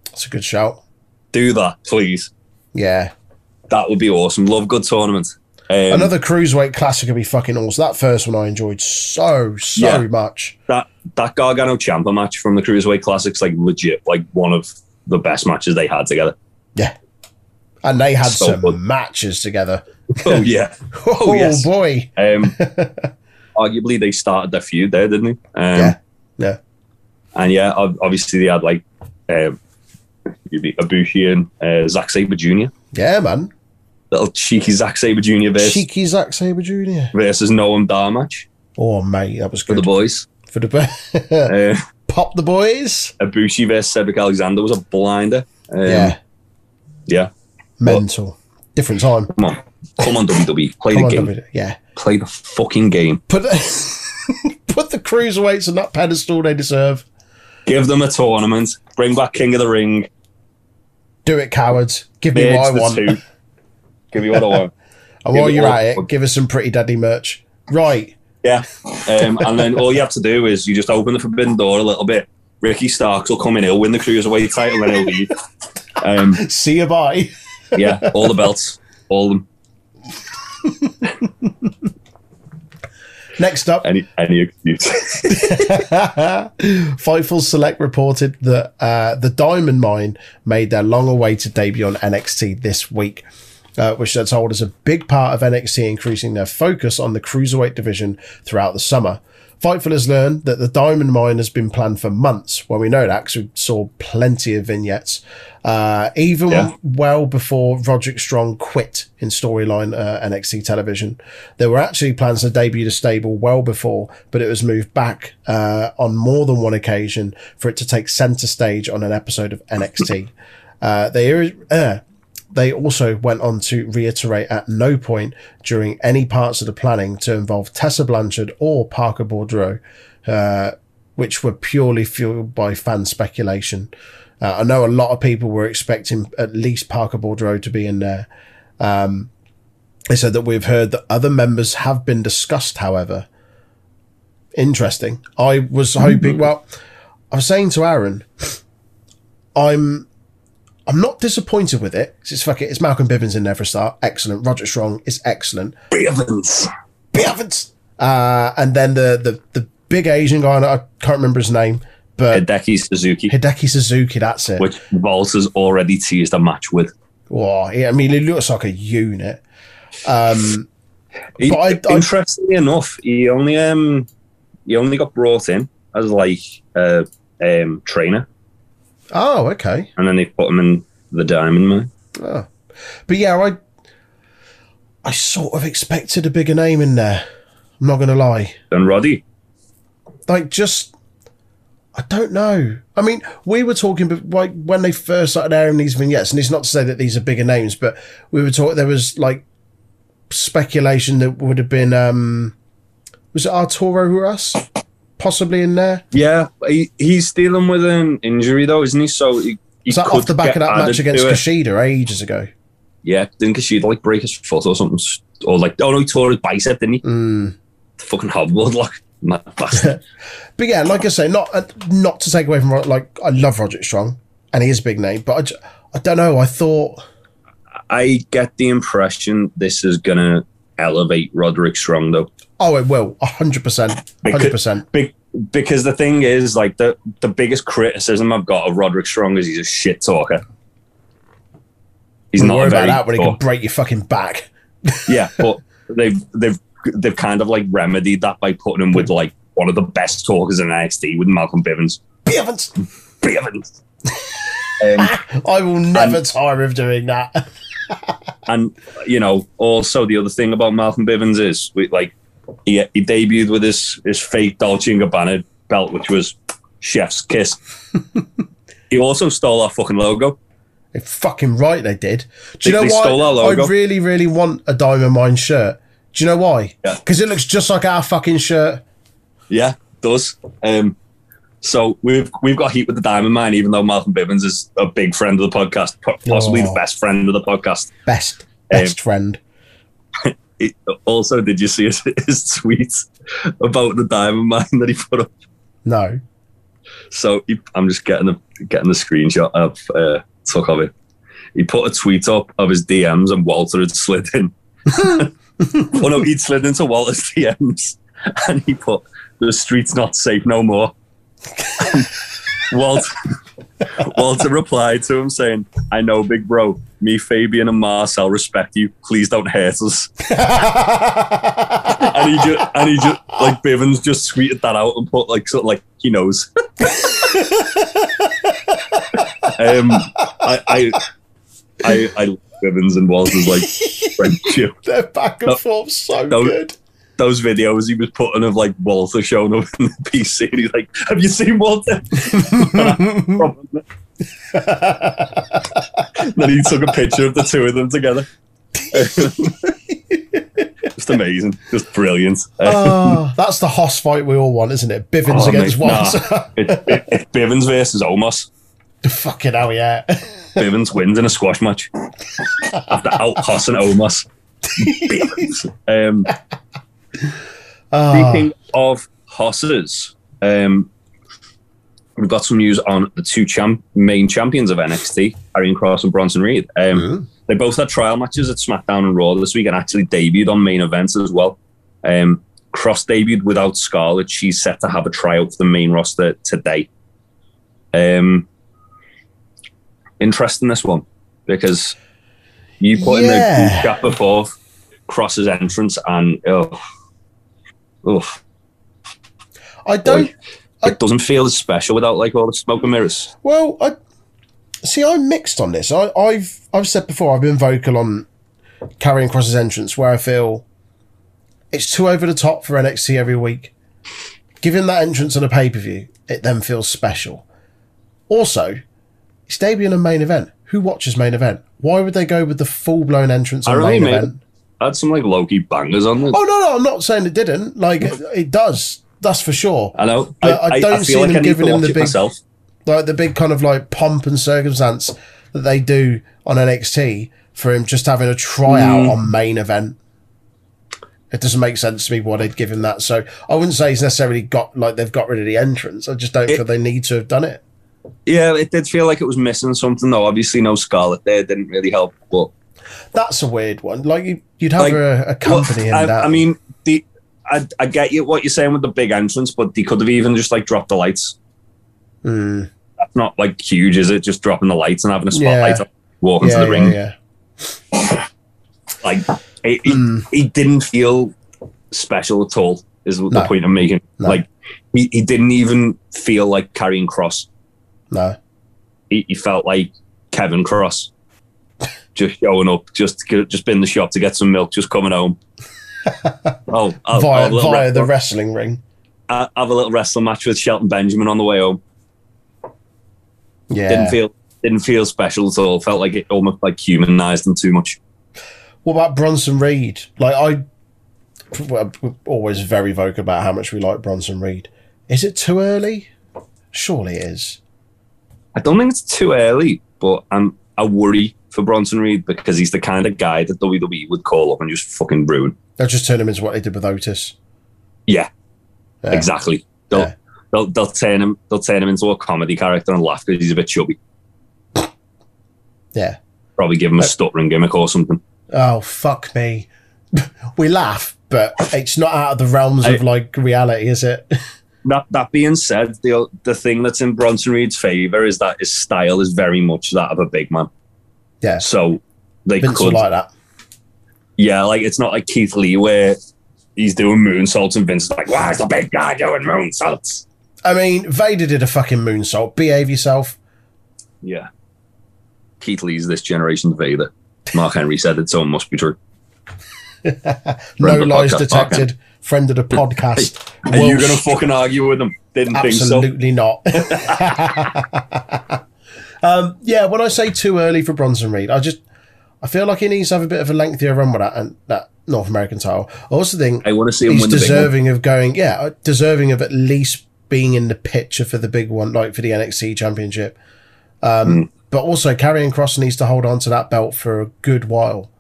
That's a good shout. Do that, please. Yeah. That would be awesome. Love good tournament. Um, Another cruiserweight classic would be fucking awesome. That first one I enjoyed so so Yeah. much. that that Gargano Ciampa match from the cruiserweight classics, like legit, like one of the best matches they had together. Yeah. And they had So some matches together. Oh yeah. Oh, yes. boy. Um, arguably, they started their feud there, didn't they? Um, Yeah. Yeah. And yeah, obviously they had like um, you'd Ibushi and uh, Zack Sabre Jr. Yeah, man. Little cheeky Zack Sabre Jr. versus, Cheeky Zack Sabre Jr. versus Noam Dar match Oh, mate, that was good for the boys. For the Uh, pop the boys. Ibushi versus Cedric Alexander was a blinder. Um, yeah, yeah. Mental. Different time. Come on, come on, WWE, play Come the game, David. Yeah, play the fucking game. put the, put the cruiserweights on that pedestal they deserve. Give them a tournament. Bring back King of the Ring. Do it, cowards. Give me what I want. two. Give me what I want. And while you're at it, give us some pretty daddy merch. Right. Yeah. Um, and then all you have to do is you just open the forbidden door a little bit. Ricky Starks will come in, he'll win the cruiserweight title, and he'll leave. Um, See you bye. Yeah, all the belts, all of them. Next up, Any any excuse. Fightful Select reported that uh, the Diamond Mine made their long-awaited debut on NXT this week, uh, which they're told is a big part of NXT increasing their focus on the cruiserweight division throughout the summer. Fightful has learned that the diamond mine has been planned for months. Well, we know that because we saw plenty of vignettes, uh, even Yeah. well before Roderick Strong quit in storyline uh, NXT television. There were actually plans to debut the stable well before, but it was moved back uh, on more than one occasion for it to take center stage on an episode of NXT. Uh, they uh, they also went on to reiterate at no point during any parts of the planning to involve Tessa Blanchard or Parker Boudreaux, uh, which were purely fueled by fan speculation. Uh, I know a lot of people were expecting at least Parker Boudreaux to be in there. Um, they said that we've heard that other members have been discussed, however. Interesting. I was hoping, well, I was saying to Aaron, I'm I'm not disappointed with it. It's fuck it. It's Malcolm Bivens in there for a start. Excellent. Roger Strong is excellent. Bivens. Bivens. Uh, and then the, the the big Asian guy. I can't remember his name, but Hideki Suzuki, Hideki Suzuki. That's it. which Walters already teased a match with. Wow. Yeah, I mean, he looks like a unit. Um, He, But I- I- interestingly enough, he only um he only got brought in as like a um, trainer, oh, okay. and then they put them in the Diamond Mine. Oh. But yeah, I I sort of expected a bigger name in there. I'm not gonna lie. And Roddy, like just I don't know. I mean, we were talking but like when they first started airing these vignettes, and it's not to say that these are bigger names, but we were talking. There was like speculation that would have been um was it Arturo Ruas possibly in there? yeah, he, he's dealing with an injury though, isn't he? So he, he off the back of that match against. Kushida ages ago? Yeah, didn't Kushida like break his foot or something, or like oh no, he tore his bicep, didn't he? Mm. Fucking hobbled like mad bastard. But yeah, like I say, not uh, not to take away from like I love Roger Strong and he is a big name, but I, ju- I don't know. I thought I get the impression this is gonna elevate Roderick Strong though. Oh it will hundred percent, hundred percent. Big, because the thing is, like the the biggest criticism I've got of Roderick Strong is he's a shit talker. He's not Worry about that when he can break your fucking back. yeah, but they've they've they've kind of like remedied that by putting him with like one of the best talkers in NXT with Malcolm Bivens. Bivens. Bivens. um, I will never tire of doing that. and you know, also the other thing about Malcolm Bivens is we, like he he debuted with his his fake Dolce Gabbana belt, which was Chef's Kiss. he also stole our fucking logo. You're fucking right, they did. Do you They- know they why? stole our logo. I really, really want a Diamond Mine shirt. Do you know why? Yeah. Because it looks just like our fucking shirt. Yeah, it does. Um, so we've we've got heat with the Diamond Mine, even though Malcolm Bivens is a big friend of the podcast, po- possibly the Oh. best friend of the podcast. Best, Um, best friend. It, also, did you see his, his tweets about the Diamond Mine that he put up? No. So he, I'm just getting the getting the screenshot of uh, took of it. He put a tweet up of his DMs and Walter had slid in. oh no, he'd slid into Walter's DMs and he put the street's not safe no more. Walter Walter replied to him saying, I know, big bro. Me, Fabian, and Marcel respect you. Please don't hurt us. and he just and he just like Bivens just tweeted that out and put like sort of like he knows. um, I I I, I Bivens and Walter's like friendship. They're back and forth so good. Those videos he was putting of like Walter showing up in the PC, and he's like, "Have you seen Walter?" then he took a picture of the two of them together. Just amazing, just brilliant. oh, that's the Hoss fight we all want, isn't it? Bivens Oh, against mate, nah. Walter. it, it, Bivens versus Omos. Fucking hell, yeah. Bivens wins in a squash match after out Hoss and Omos. Bivens. Um, Ah, speaking of horses, um, we've got some news on the two champ- main champions of NXT, Karrion Kross and Bronson Reed. Um, They both had trial matches at SmackDown and Raw this week and actually debuted on main events as well. Um, Cross debuted without Scarlett. She's set to have a tryout for the main roster today. Um, interesting this one because you put in the chat before Kross's entrance and oh, oh I don't. It doesn't feel as special without like all the smoke and mirrors. Well, I see. I'm mixed on this. I, I've I've said before. I've been vocal on Karrion Kross's entrance, where I feel it's too over the top for NXT every week. Giving that entrance on a pay per view, it then feels special. Also, it's debuting a main event. Who watches main event? Why would they go with the full blown entrance on I main event? Had some like Loki bangers on it. Oh no, no, I'm not saying it didn't. Like it, it does. That's for sure. I know. But I don't see them giving him the big- myself. like the big kind of like pomp and circumstance that they do on NXT for him just having a tryout Mm. on main event. It doesn't make sense to me why they'd give him that. So I wouldn't say he's necessarily got like they've got rid of the entrance. I just don't It- feel they need to have done it. Yeah, it did feel like it was missing something though. Obviously, no Scarlett there didn't really help. But That's a weird one. Like you, you'd have Like, a, a company Well, in that. I, I mean, the I, I get you what you're saying with the big entrance, but they could have even just like dropped the lights. Hmm. That's not like huge, is it? Just dropping the lights and having a Yeah. spotlight up, walking yeah, to the yeah, ring. yeah. Like it, he, he didn't feel special at all. Is the point I'm making. No. Like he, he didn't even feel like Karrion Kross. No. He, he felt like Kevin Cross. Just showing up, just just been in the shop to get some milk, just coming home. oh, I'll, I'll via little via the wrestling ring. I have a little wrestling match with Shelton Benjamin on the way home. Yeah. Didn't feel didn't feel special at all. Felt like it almost like humanized him too much. What about Bronson Reed? Like I, we're always very vocal about how much we like Bronson Reed. Is it too early? Surely it is. I don't think it's too early, but I'm I worry for Bronson Reed because he's the kind of guy that WWE would call up and just fucking ruin. They'll just turn him into what they did with Otis. Yeah, Yeah. exactly. They'll, Yeah. they'll they'll turn him they'll turn him into a comedy character and laugh because he's a bit chubby. Yeah. Probably give him a stuttering gimmick or something. Oh fuck me. we laugh, but it's not out of the realms of like reality, is it? That that being said, the the thing that's in Bronson Reed's favor is that his style is very much that of a big man. Yeah. So they Vince could like that. Yeah, like it's not like Keith Lee where he's doing moonsaults and Vince is like, why is the big guy doing moonsaults? I mean, Vader did a fucking moonsault. Behave yourself. Yeah. Keith Lee's this generation's Vader. Mark Henry said it, so it must be true. No Friend of the lies detected. Friend of the podcast. Are you Will going to fucking argue with them? Didn't think so. Absolutely not. um, yeah, when I say too early for Bronson Reed, I just I feel like he needs to have a bit of a lengthier run with that and that North American title. I also think I want to see him he's win the big one. deserving of going. Yeah, deserving of at least being in the picture for the big one, like for the NXT Championship. Um, Hmm. But also, Karrion Kross needs to hold on to that belt for a good while.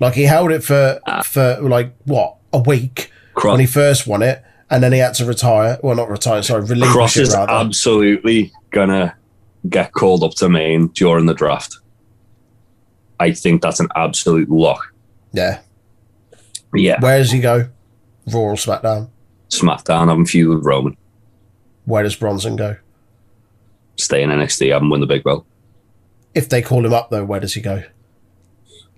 Like he held it for Ah. for like what a week Cro- when he first won it, and then he had to retire. Well, not retire, sorry, relinquish Kross it is rather. absolutely going to get called up to main during the draft. I think that's an absolute lock. yeah. Yeah. Where does he go? Raw or SmackDown? SmackDown, having feud with Roman. Where does Bronson go? Stay in NXT, I have him win the big belt. If they call him up though, where does he go?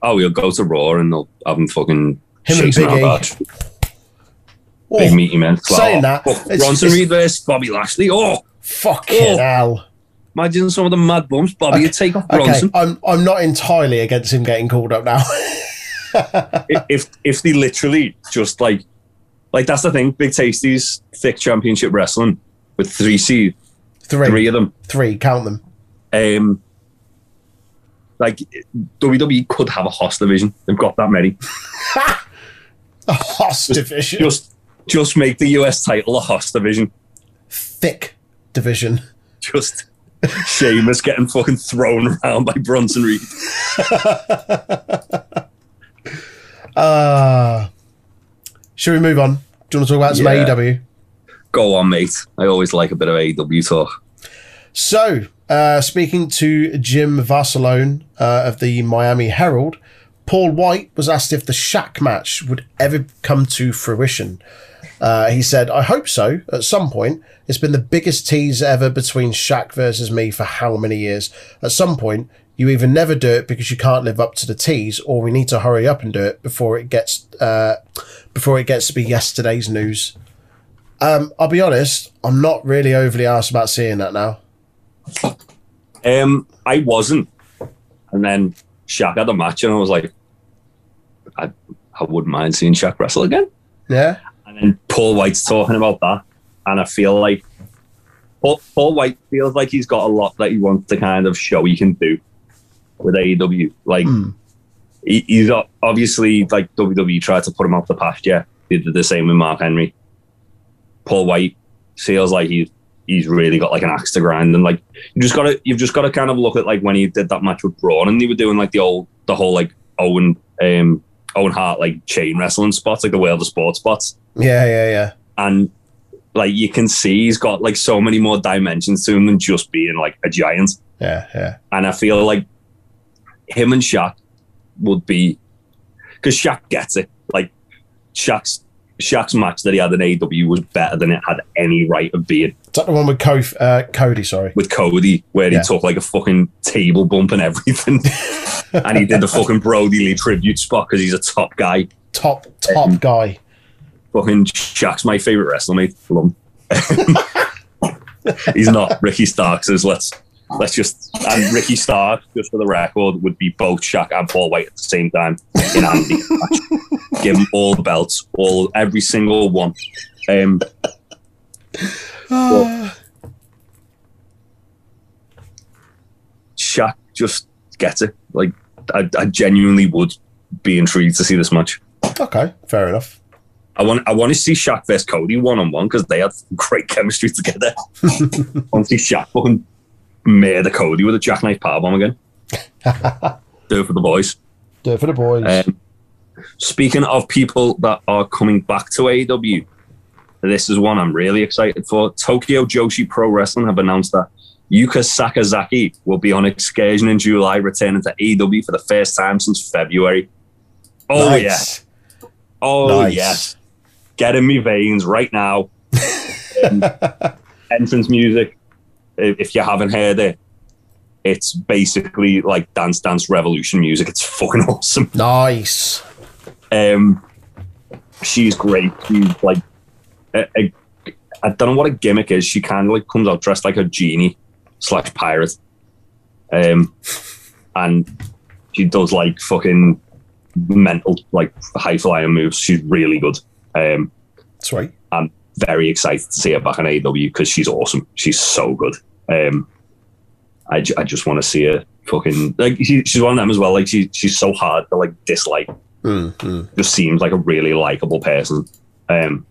Oh, he'll go to Raw and they'll have him fucking Him and Big E. Oh, Big meaty man. saying that, oh, Bronson it's- Reed versus Bobby Lashley. Oh, fucking Oh. hell. imagine some of the mad bumps Bobby Okay, would take off Okay, Bronson. I'm I'm not entirely against him getting called up now. If if they literally just like like that's the thing. Big Tasties thick championship wrestling with three C three, three of them. three, count them. Um, like WWE could have a Hoss division. They've got that many. A Hoss division, Just just make the US title a Hoss division. thick division. Just Sheamus getting fucking thrown around by Bronson Reed. Uh should we move on? Do you want to talk about some Yeah. AEW? Go on, mate. I always like a bit of AEW talk. So, uh, speaking to Jim Varsallone uh, of the Miami Herald, Paul White was asked if the Shaq match would ever come to fruition. Uh, he said, I hope so at some point. It's been the biggest tease ever between Shaq versus me for how many years? At some point, you either never do it because you can't live up to the tease, or we need to hurry up and do it before it gets uh, before it gets to be yesterday's news. Um, I'll be honest, I'm not really overly asked about seeing that now. Um, I wasn't, and then Shaq had a match, and I was like, I, I wouldn't mind seeing Shaq wrestle again. Yeah. And then Paul White's talking about that, and I feel like Paul, Paul White feels like he's got a lot that he wants to kind of show he can do with AEW. Like Hmm. he, he's obviously like WWE tried to put him off the pasture. They did the same with Mark Henry. Paul White feels like he's he's really got like an axe to grind, and like you just got to you've just got to kind of look at like when he did that match with Braun, and they were doing like the old the whole like Owen um Owen Hart like chain wrestling spots, like the World of Sport spots Yeah, yeah, yeah. and like you can see he's got like so many more dimensions to him than just being like a giant. Yeah, yeah. And I feel like him and Shaq would be because Shaq gets it. Like Shaq's Shaq's match that he had in AEW was better than it had any right of being Is that the one with Kof- uh, Cody? Sorry. with Cody, where he Yeah. took like a fucking table bump and everything. and he did the fucking Brodie Lee tribute spot because he's a top guy. Top, top Um, guy. Fucking Shaq's my favorite wrestler, mate. Love. He's not. Ricky Starks is. Let's let's just and Ricky Starks, just for the record, would be both Shaq and Paul White at the same time in Andy. Give him all the belts, all every single one. Um, Shaq just gets it. Like I, I genuinely would be intrigued to see this match. okay, fair enough. I want I want to see Shaq versus Cody one on one because they had great chemistry together. I want to see Shaq fucking murder Cody with a jackknife powerbomb again. Do it for the boys. Do it for the boys. Um, speaking of people that are coming back to AEW, this is one I'm really excited for. Tokyo Joshi Pro Wrestling have announced that Yuka Sakazaki will be on excursion in July, returning to AEW for the first time since February. Oh yeah. Nice. Oh Nice. yes, get in me veins right now. Um, entrance music. If you haven't heard it, it's basically like Dance Dance Revolution music. It's fucking awesome. Nice. Um, she's great. She's like, a, a, I don't know what a gimmick is. She kind of like comes out dressed like a genie slash pirate. Um, and she does like fucking mental, like high flying moves. She's really good. Um, right. I'm very excited to see her back on AEW because she's awesome. She's so good. Um, I, I just want to see her fucking like she, she's one of them as well. Like she she's so hard to like dislike. Mm, mm. Just seems like a really likable person. Um,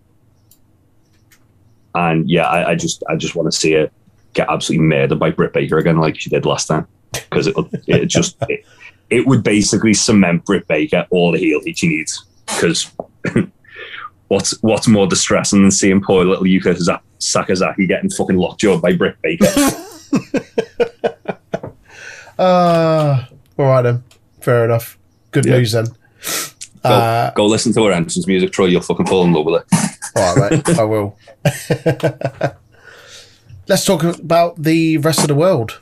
and yeah, I, I just I just want to see her get absolutely murdered by Britt Baker again, like she did last time, because it it just it, it would basically cement Britt Baker all the heel heat she needs. Because what's what's more distressing than seeing poor little Yuka Sakazaki getting fucking lockjaw by Britt Baker? Uh, all right then. Fair enough. Good Yeah. news then. Go, Uh, go listen to her entrance music, Troy. You'll fucking fall in love with it. All right, mate. I will. Let's talk about the rest of the world.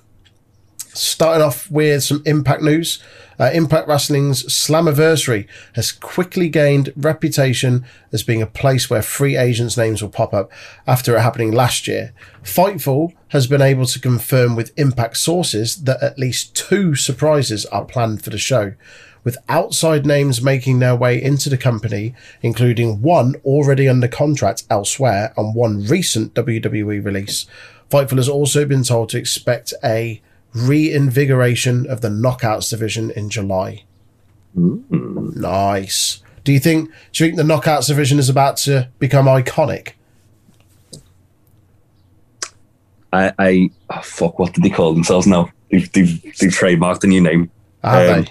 Starting off with some Impact news. Uh, Impact Wrestling's Slammiversary has quickly gained reputation as being a place where free agents' names will pop up after it happening last year. Fightful has been able to confirm with Impact sources that at least two surprises are planned for the show, with outside names making their way into the company, including one already under contract elsewhere and one recent WWE release. Fightful has also been told to expect a reinvigoration of the Knockouts division in July. Nice. Do you think? Do you think the Knockouts division is about to become iconic? I, I oh, fuck. What did they call themselves now? They've, they've, they've trademarked a new name. Have Um, they?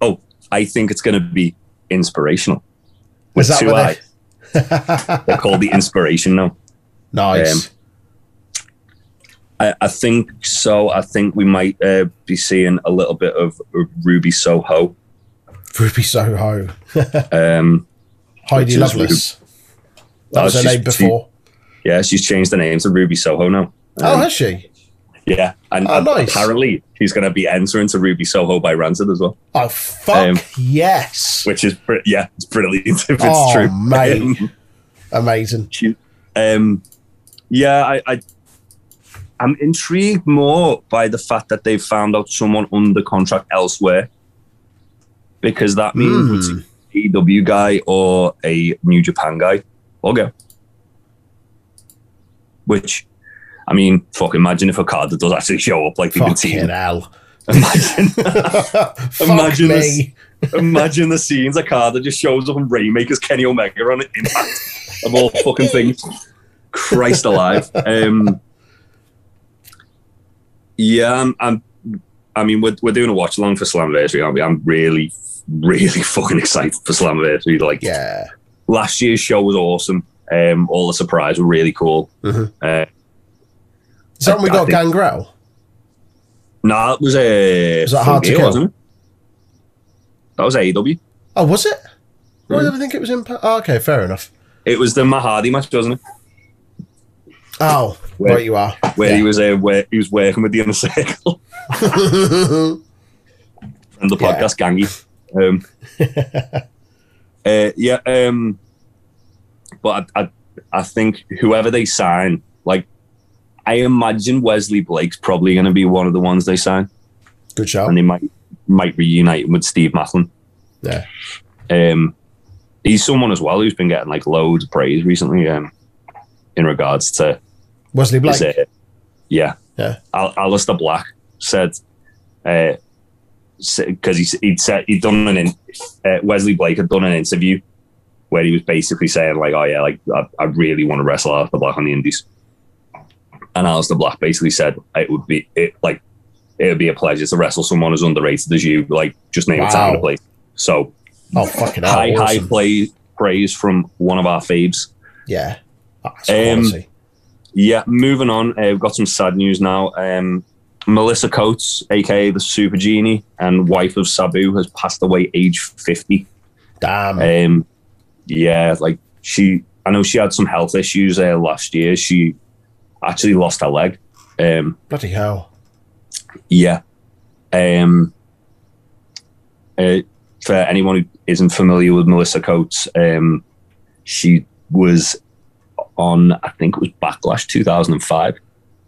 Oh, I think it's going to be inspirational. Is With that two what I. They're called the Inspiration now. Nice. um, I, I think so. I think we might uh, be seeing a little bit of Ruby Soho. Ruby Soho, Um, Heidi Lovelace. That Oh, was her name before. yeah, she's changed the name to Ruby Soho now. oh, Um, has she? yeah, and Oh, nice. apparently she's going to be entering to Ruby Soho by Rancid as well, Oh, fuck um, yes! which is yeah, it's brilliant if it's Oh, true. mate. Um, Amazing. she Um, yeah, I, I I'm intrigued more by the fact that they've found out someone under contract elsewhere, because that means Hmm. it's a AEW guy or a New Japan guy. Okay. Which, I mean, fuck, imagine if Okada does actually show up like Fucking hell. Imagine, Imagine me. this. imagine the scenes. Okada just shows up and Rainmaker's Kenny Omega on it. Impact of all fucking things. Christ alive. Um, yeah, I'm, I'm. I mean, we're, we're doing a watch along for Slammiversary, aren't we? I'm really, really fucking excited for Slammiversary. Like, Yeah. last year's show was awesome. Um, all the surprise were really cool. Mhm. Uh, Is that when we I got think- Gangrel? nah, it was a. Was that Hard to Kill? it? That was AEW. Oh, was it? Why Mhm. did I think it was Impact? Oh, okay, fair enough. It was the Matt Hardy match, wasn't it? Oh, Where- right, you are. Where Yeah. he was uh, where he was working with the inner circle and the Yeah. podcast Gangy. Um, uh, yeah, um, but I, I, I think whoever they sign, like, I imagine Wesley Blake's probably going to be one of the ones they sign, Good show. and they might might reunite with Steve Maclin. Yeah. Um, he's someone as well who's been getting like loads of praise recently. Um, in regards to Wesley Blake. uh, yeah, Yeah. Al- Aleister Black said because he he'd said he'd done an in, uh, Wesley Blake had done an interview where he was basically saying like, oh yeah, like I, I really want to wrestle Aleister Black on the Indies, and Aleister Black basically said it would be it like it would be a pleasure to wrestle someone as underrated as you, like just name a time Wow. to play. So Oh, fucking hell. high high play praise from one of our faves. Yeah. That's Um, quality. Yeah, moving on. Uh, we've got some sad news now. Um, Melissa Coates, aka the Super Genie and wife of Sabu, has passed away age 50. Damn. Um, yeah, like she, I know she had some health issues uh, last year. She actually lost her leg. Um, Bloody hell. yeah. Um, uh, for anyone who isn't familiar with Melissa Coates, um, she was on, I think it was Backlash 2005.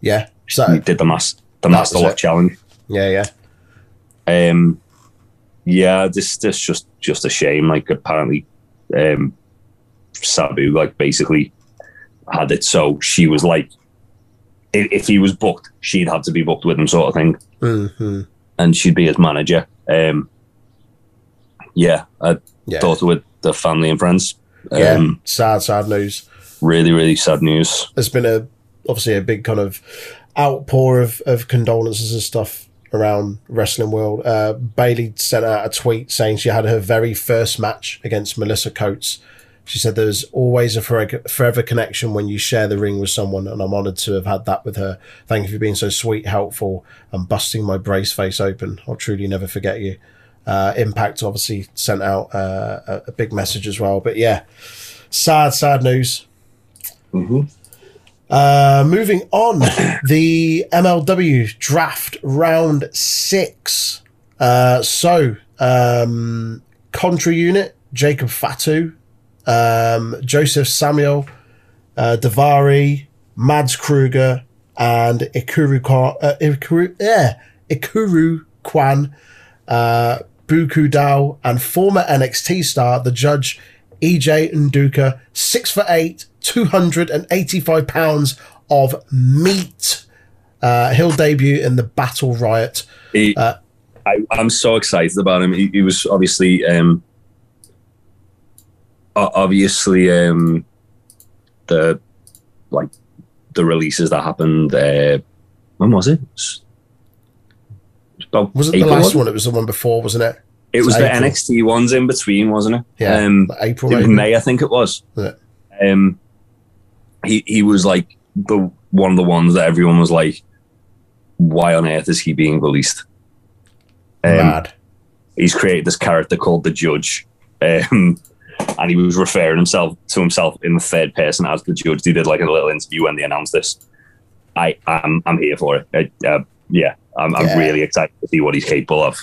Yeah. He So, did the mas- the Master Lock. Challenge. yeah, yeah. Um, yeah, this this just just a shame. Like apparently, um, Sabu like basically had it so she was like, if, if he was booked, she'd have to be booked with him, sort of thing, hmm and she'd be his manager. Um, yeah, I Yeah. thought with the family and friends. Yeah. Um, sad, sad news. Really, really sad news. There's been a obviously a big kind of outpour of, of condolences and stuff around wrestling world. Uh, Bayley sent out a tweet saying she had her very first match against Melissa Coates. She said there's always a forever, connection when you share the ring with someone, and I'm honoured to have had that with her. Thank you for being so sweet, helpful, and busting my brace face open. I'll truly never forget you. Uh, Impact obviously sent out uh, a, a big message as well. But yeah, sad, sad news. Mm-hmm. Uh, moving on, the MLW draft round six. Uh, so, um, Contra unit, Jacob Fatu, um, Josef Samael, uh, Daivari, Mads Kruger, and Ikuro, Kwa- uh, Ikuro, yeah, Ikuro Kwon, uh, Bu Ku Dao, and former NXT star, the judge EJ Nduka, six for eight, 285 pounds of meat. Uh, he'll debut in the Battle Riot. He, Uh, I, I'm so excited about him. He, he was obviously, um, obviously, um, the like the releases that happened. Uh, when was it? It was about Was it April, the last wasn't one? It was the one before, wasn't it? It was the NXT ones in between, wasn't it? Yeah, Um, like April. May, I think it was. Yeah. Um, he he was like the one of the ones that everyone was like, "Why on earth is he being released?" Um, Mad. he's created this character called the Judge, um, and he was referring himself to himself in the third person as the Judge. He did like a little interview when they announced this. I am I'm here for it. Uh, uh, yeah, I'm, I'm really excited to see what he's capable of.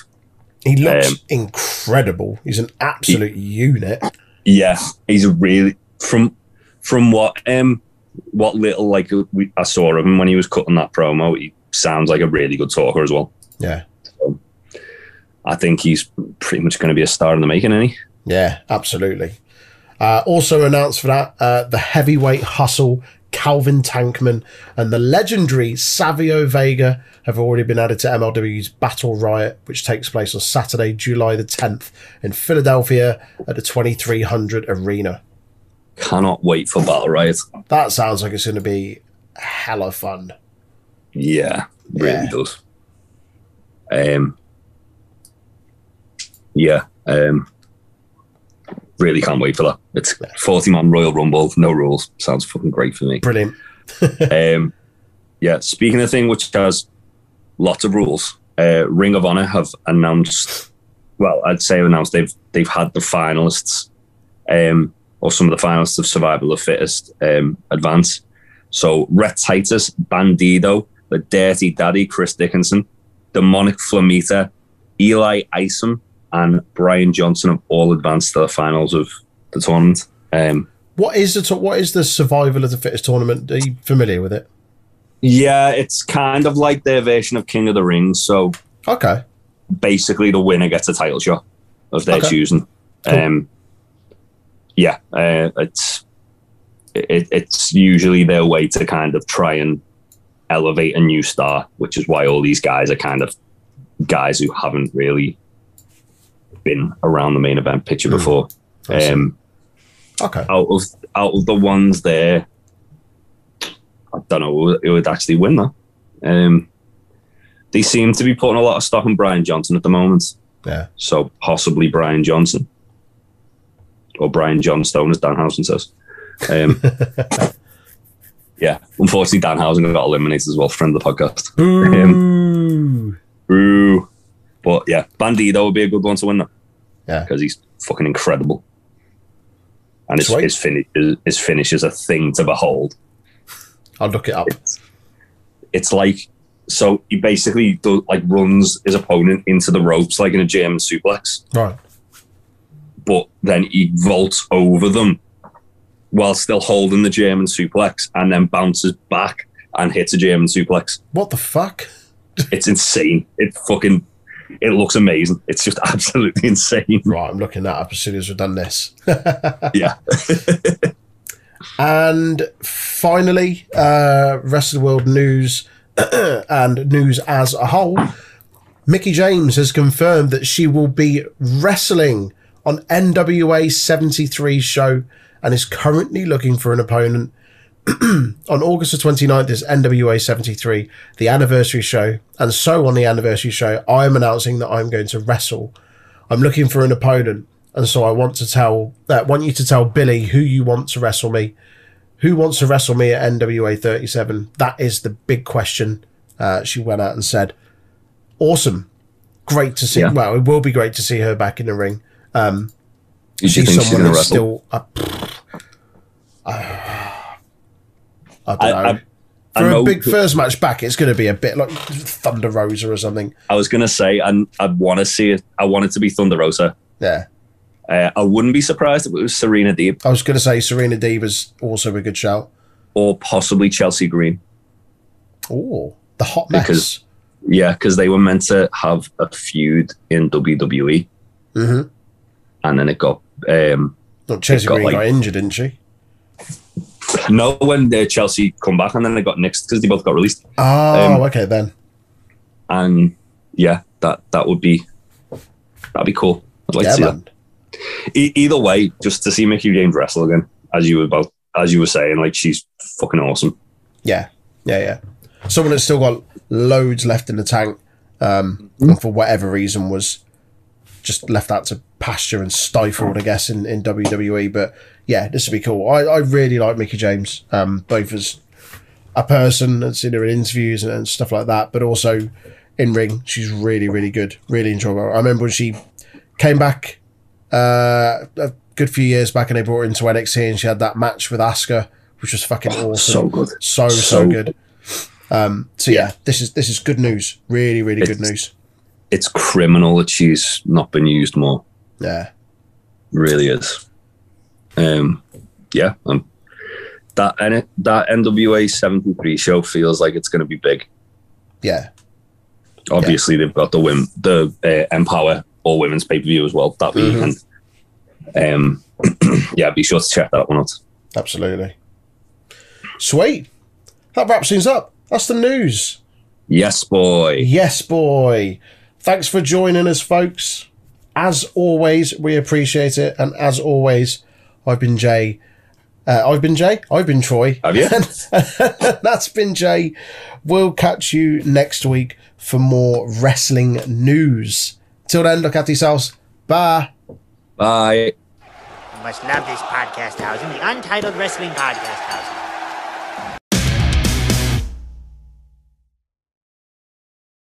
He looks um, incredible. He's an absolute unit. Yeah, he's a really from from what um what little like we, I saw of him when he was cutting that promo, he sounds like a really good talker as well. Yeah. I think he's pretty much going to be a star in the making, any. Yeah, absolutely. Uh, also announced for that, uh, the heavyweight hustle Calvin Tankman and the legendary Savio Vega have already been added to MLW's Battle Riot, which takes place on Saturday, July the 10th in Philadelphia at the 2300 Arena. Cannot wait for Battle Riot. That sounds like it's going to be hella fun. Yeah, really Yeah. does. Um, yeah, um, really can't wait for that. It's forty man Royal Rumble, no rules. Sounds fucking great for me. Brilliant. um, yeah, speaking of thing which has lots of rules, uh, Ring of Honor have announced. Well, I'd say announced they've they've had the finalists, um, or some of the finalists of Survival of the Fittest um, advance. So Rhett Titus, Bandido, the Dirty Daddy, Chris Dickinson, Demonic Flamita, Eli Isom, and Brian Johnson have all advanced to the finals of the tournament. Um, What is the what is the survival of the fittest tournament? Are you familiar with it? Yeah, it's kind of like their version of King of the Rings. So Okay. basically, the winner gets a title shot of their Okay. choosing. Cool. Um, yeah, uh, it's it, it's usually their way to kind of try and elevate a new star, which is why all these guys are kind of guys who haven't really been around the main event picture Hmm. before. Um, Okay. out of out of the ones there, I don't know who would actually win that. Um, they seem to be putting a lot of stock on Brian Johnson at the moment, Yeah. so possibly Brian Johnson or Brian Johnstone, as Dan Danhausen says. Um, yeah, unfortunately, Dan Danhausen got eliminated as well. Friend of the podcast. Boo. Boo. But yeah, Bandido would be a good one to win that Yeah. because he's fucking incredible, and his Sweet. his finish his finish is a thing to behold. I'll look it up. it's it's like so he basically like runs his opponent into the ropes like in a German suplex, Right. but then he vaults over them while still holding the German suplex and then bounces back and hits a German suplex. What the fuck? It's insane. It fucking it looks amazing. It's just absolutely insane. Right, I'm looking that up as soon as we've done this. Yeah. And finally, uh, rest of the world news and news as a whole. Mickie James has confirmed that she will be wrestling on NWA 73 show and is currently looking for an opponent. on August the 29th is NWA 73, the anniversary show. And so on the anniversary show, I am announcing that I'm going to wrestle. I'm looking for an opponent. And so I want to tell, uh, want you to tell Billy who you want to wrestle me. Who wants to wrestle me at NWA 37? That is the big question. Uh, she went out and said, "Awesome, great to see. Yeah. Well, it will be great to see her back in the ring. Um, you she's she's someone gonna that's wrestle? still. Uh, I don't I, know. I, For a big first match back, it's going to be a bit like Thunder Rosa or something. I was gonna say and I want to see it. I want it to be Thunder Rosa. Yeah, Uh, I wouldn't be surprised if it was Serena Deeb I was going to say Serena Deeb's also a good shout. or possibly Chelsea Green. Oh, the hot mess. Because- Yeah, because they were meant to have a feud in WWE, hmm and then it got um, Chelsea got, Green like- got injured, didn't she? No when uh, Chelsea come back, and then they got nixed because they both got released. Oh, Um, okay then. And yeah, that that would be that'd be cool. I'd like yeah, to see man. that. E- either way, just to see Mickie James wrestle again, as you were about as you were saying, like she's fucking awesome. Yeah, yeah, yeah. Someone that's still got loads left in the tank, um, Mm-hmm. and for whatever reason was just left out to pasture and stifled, I guess, in, in WWE. But yeah, this would be cool. I, I really like Mickie James, um, both as a person and seen her in interviews and, and stuff like that, but also in ring. She's really, really good. Really enjoyable. I remember when she came back uh, a good few years back and they brought her into NXT and she had that match with Asuka, which was fucking awesome So good. so so, So good. Um, so yeah, this is this is good news. Really, really good news. It's criminal that she's not been used more. Yeah, really is. Um, yeah, um, that N- that NWA 73 show feels like it's going to be big. Yeah. Obviously, they've got the win the uh, Empower all women's pay per view as well that Mhm. weekend. Um, yeah, be sure to check that one out. Absolutely. Sweet. That wraps things up. That's the news. Yes, boy. Yes, boy. Thanks for joining us, folks. As always, we appreciate it. And as always, I've been Jay. Uh, I've been Jay. I've been Troy. Have you? That's been Jay. We'll catch you next week for more wrestling news. Till then, look after yourselves. Bye. Bye. You must love this podcast housing, the Untitled Wrestling Podcast Housing.